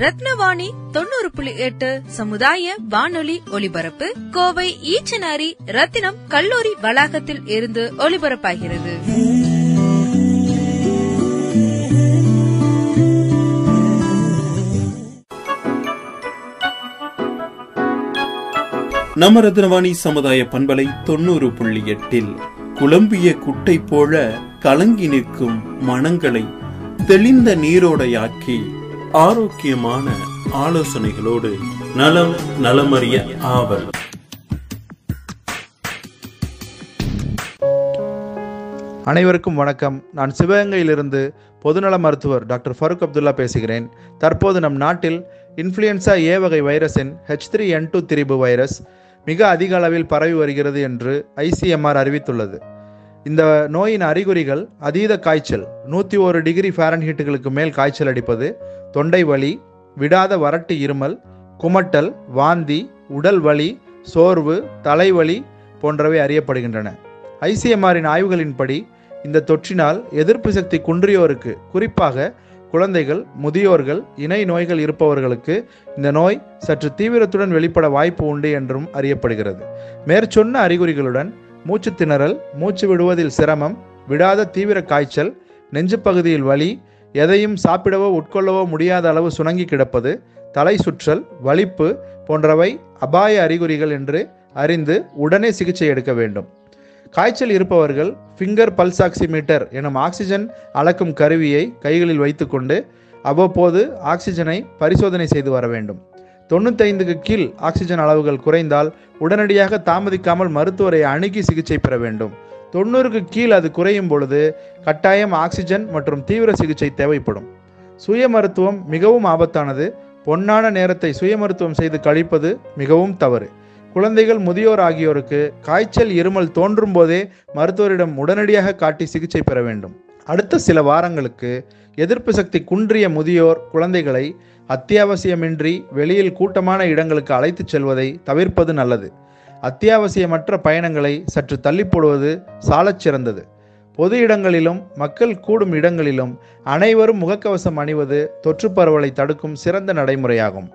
ரத்னவாணி தொண்ணூறு புள்ளி எட்டு சமுதாய வானொலி ஒலிபரப்பு. கோவை ஈச்சனாரி ரத்தினம் கல்லூரி வளாகத்தில் இருந்து ஒலிபரப்பாகிறது. நம்ம ரத்னவாணி சமுதாய பண்பலை தொண்ணூறு புள்ளி எட்டில் குழம்பிய குட்டை போல கலங்கி நிற்கும் மனங்களை தெளிந்த நீரோடையாக்கி ஆரோக்கியமான ஆலோசனைகளோடு நலம் நலமறிய ஆவல். அனைவருக்கும் வணக்கம். நான் சிவகங்கையிலிருந்து பொதுநல மருத்துவர் டாக்டர் ஃபருக் அப்துல்லா பேசுகிறேன். தற்போது நம் நாட்டில் இன்ஃப்ளூயன்சா ஏ வகை வைரஸின் ஹெச் த்ரீ என் டூ திரிபு வைரஸ் மிக அதிக அளவில் பரவி வருகிறது என்று ஐசிஎம்ஆர் அறிவித்துள்ளது. இந்த நோயின் அறிகுறிகள் அதீத காய்ச்சல் நூற்றி ஒரு டிகிரி ஃபாரன்ஹீட்டுகளுக்கு மேல் காய்ச்சல் அடிப்பது தொண்டை வலி விடாத வறட்டு இருமல் குமட்டல் வாந்தி உடல் வலி சோர்வு தலைவலி போன்றவை அறியப்படுகின்றன. ஐசிஎம்ஆரின் ஆய்வுகளின்படி இந்த தொற்றினால் எதிர்ப்பு சக்தி குன்றியோருக்கு குறிப்பாக குழந்தைகள் முதியோர்கள் இணை நோய்கள் இருப்பவர்களுக்கு இந்த நோய் சற்று தீவிரத்துடன் வெளிப்பட வாய்ப்பு உண்டு என்றும் அறியப்படுகிறது. மேற்சொன்ன அறிகுறிகளுடன் மூச்சு திணறல் மூச்சு விடுவதில் சிரமம் விடாத தீவிர காய்ச்சல் நெஞ்சு பகுதியில் வலி எதையும் சாப்பிடவோ உட்கொள்ளவோ முடியாத அளவு சுணங்கி கிடப்பது தலை சுற்றல் வலிப்பு போன்றவை அபாய அறிகுறிகள் என்று அறிந்து உடனே சிகிச்சை எடுக்க வேண்டும். காய்ச்சல் இருப்பவர்கள் ஃபிங்கர் பல்ஸ் ஆக்சிமீட்டர் எனும் ஆக்சிஜன் அளக்கும் கருவியை கைகளில் வைத்துக்கொண்டு அவ்வப்போது ஆக்சிஜனை பரிசோதனை செய்து வர வேண்டும். தொண்ணூத்தைந்துக்கு கீழ் ஆக்சிஜன் அளவுகள் குறைந்தால் உடனடியாக தாமதிக்காமல் மருத்துவரை அணுகி சிகிச்சை பெற வேண்டும். தொண்ணூறுக்கு கீழ் அது குறையும் பொழுது கட்டாயம் ஆக்சிஜன் மற்றும் தீவிர சிகிச்சை தேவைப்படும். சுய மருத்துவம் மிகவும் ஆபத்தானது. பொன்னான நேரத்தை சுய மருத்துவம் செய்து கழிப்பது மிகவும் தவறு. குழந்தைகள் முதியோர் ஆகியோருக்கு காய்ச்சல் இருமல் தோன்றும் போதே மருத்துவரிடம் உடனடியாக காட்டி சிகிச்சை பெற வேண்டும். அடுத்த சில வாரங்களுக்கு எதிர்ப்பு சக்தி குன்றிய முதியோர் குழந்தைகளை அத்தியாவசியமின்றி வெளியில் கூட்டமான இடங்களுக்கு அழைத்துச் செல்வதை தவிர்ப்பது நல்லது. அத்தியாவசியமற்ற பயணங்களை சற்று தள்ளி போடுவது சாலச் சிறந்தது. பொது இடங்களிலும் மக்கள் கூடும் இடங்களிலும் அனைவரும் முகக்கவசம் அணிவது தொற்று பரவலை தடுக்கும் சிறந்த நடைமுறையாகும்.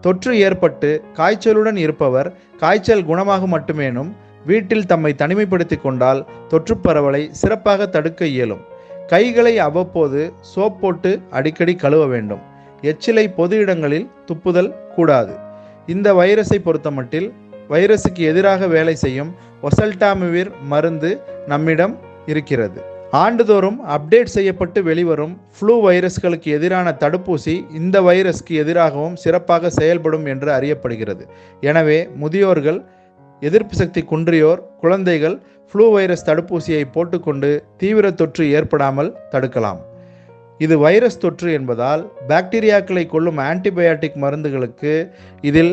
தொற்று ஏற்பட்டு காய்ச்சலுடன் இருப்பவர் காய்ச்சல் குணமாகும் மட்டுமேனும் வீட்டில் தம்மை தனிமைப்படுத்திக் கொண்டால் தொற்று பரவலை சிறப்பாக தடுக்க இயலும். கைகளை அவ்வப்போது சோப் போட்டு அடிக்கடி கழுவ வேண்டும். எச்சிலை பொது இடங்களில் துப்புதல் கூடாது. இந்த வைரஸை பொறுத்தமட்டில் வைரஸுக்கு எதிராக வேலை செய்யும் ஒசல்டாமிவிர் மருந்து நம்மிடம் இருக்கிறது. ஆண்டுதோறும் அப்டேட் செய்யப்பட்டு வெளிவரும் ஃப்ளூ வைரஸ்களுக்கு எதிரான தடுப்பூசி இந்த வைரஸ்க்கு எதிராகவும் சிறப்பாக செயல்படும் என்று அறியப்படுகிறது. எனவே முதியோர்கள் எதிர்ப்பு சக்தி குன்றியோர் குழந்தைகள் ஃப்ளூ வைரஸ் தடுப்பூசியை போட்டுக்கொண்டு தீவிர தொற்று ஏற்படாமல் தடுக்கலாம். இது வைரஸ் தொற்று என்பதால் பாக்டீரியாக்களை கொள்ளும் ஆன்டிபயாட்டிக் மருந்துகளுக்கு இதில்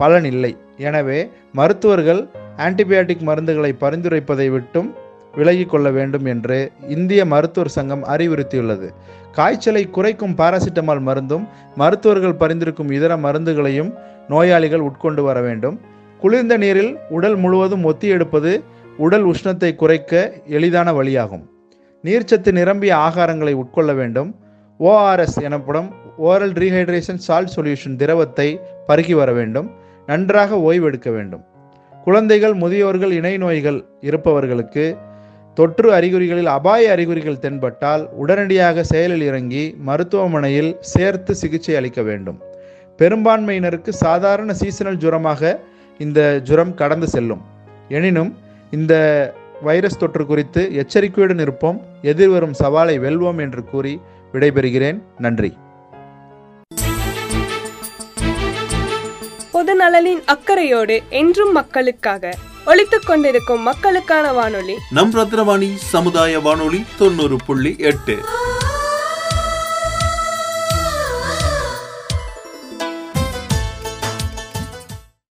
பலன் இல்லை. எனவே மருத்துவர்கள் ஆன்டிபயாட்டிக் மருந்துகளை பரிந்துரைப்பதை விட்டும் விலகிக்கொள்ள வேண்டும் என்று இந்திய மருத்துவர் சங்கம் அறிவுறுத்தியுள்ளது. காய்ச்சலை குறைக்கும் பாராசிட்டமால் மருந்தும் மருத்துவர்கள் பரிந்துரைக்கும் இதர மருந்துகளையும் நோயாளிகள் உட்கொண்டு வர வேண்டும். குளிர்ந்த நீரில் உடல் முழுவதும் ஒத்தி எடுப்பது உடல் உஷ்ணத்தை குறைக்க எளிதான வழியாகும். நீர்ச்சத்து நிரம்பிய ஆகாரங்களை உட்கொள்ள வேண்டும். ஓஆர்எஸ் எனப்படும் ஓரல் ரீஹைட்ரேஷன் சால்ட் சொல்யூஷன் திரவத்தை பருகி வர வேண்டும். நன்றாக ஓய்வெடுக்க வேண்டும். குழந்தைகள் முதியோர்கள் இணை நோய்கள் இருப்பவர்களுக்கு தொற்று அறிகுறிகளில் அபாய அறிகுறிகள் தென்பட்டால் உடனடியாக செயலில் இறங்கி மருத்துவமனையில் சேர்த்து சிகிச்சை அளிக்க வேண்டும். பெரும்பான்மையினருக்கு சாதாரண சீசனல் ஜுரமாக இந்த ஜுரம் கடந்து செல்லும். எனினும் இந்த வைரஸ் தொற்று குறித்து எச்சரிக்கையுடன் இருப்போம். எதிர்வரும் சவாலை வெல்வோம் என்று கூறி விடைபெறுகிறேன். நன்றி. பொது நலனின் அக்கறையோடு என்றும் மக்களுக்காக ஒழித்துக் கொண்டிருக்கும் மக்களுக்கான வானொலி. நம் ரத்னவாணி சமுதாய வானொலி தொண்ணூறு புள்ளி எட்டு.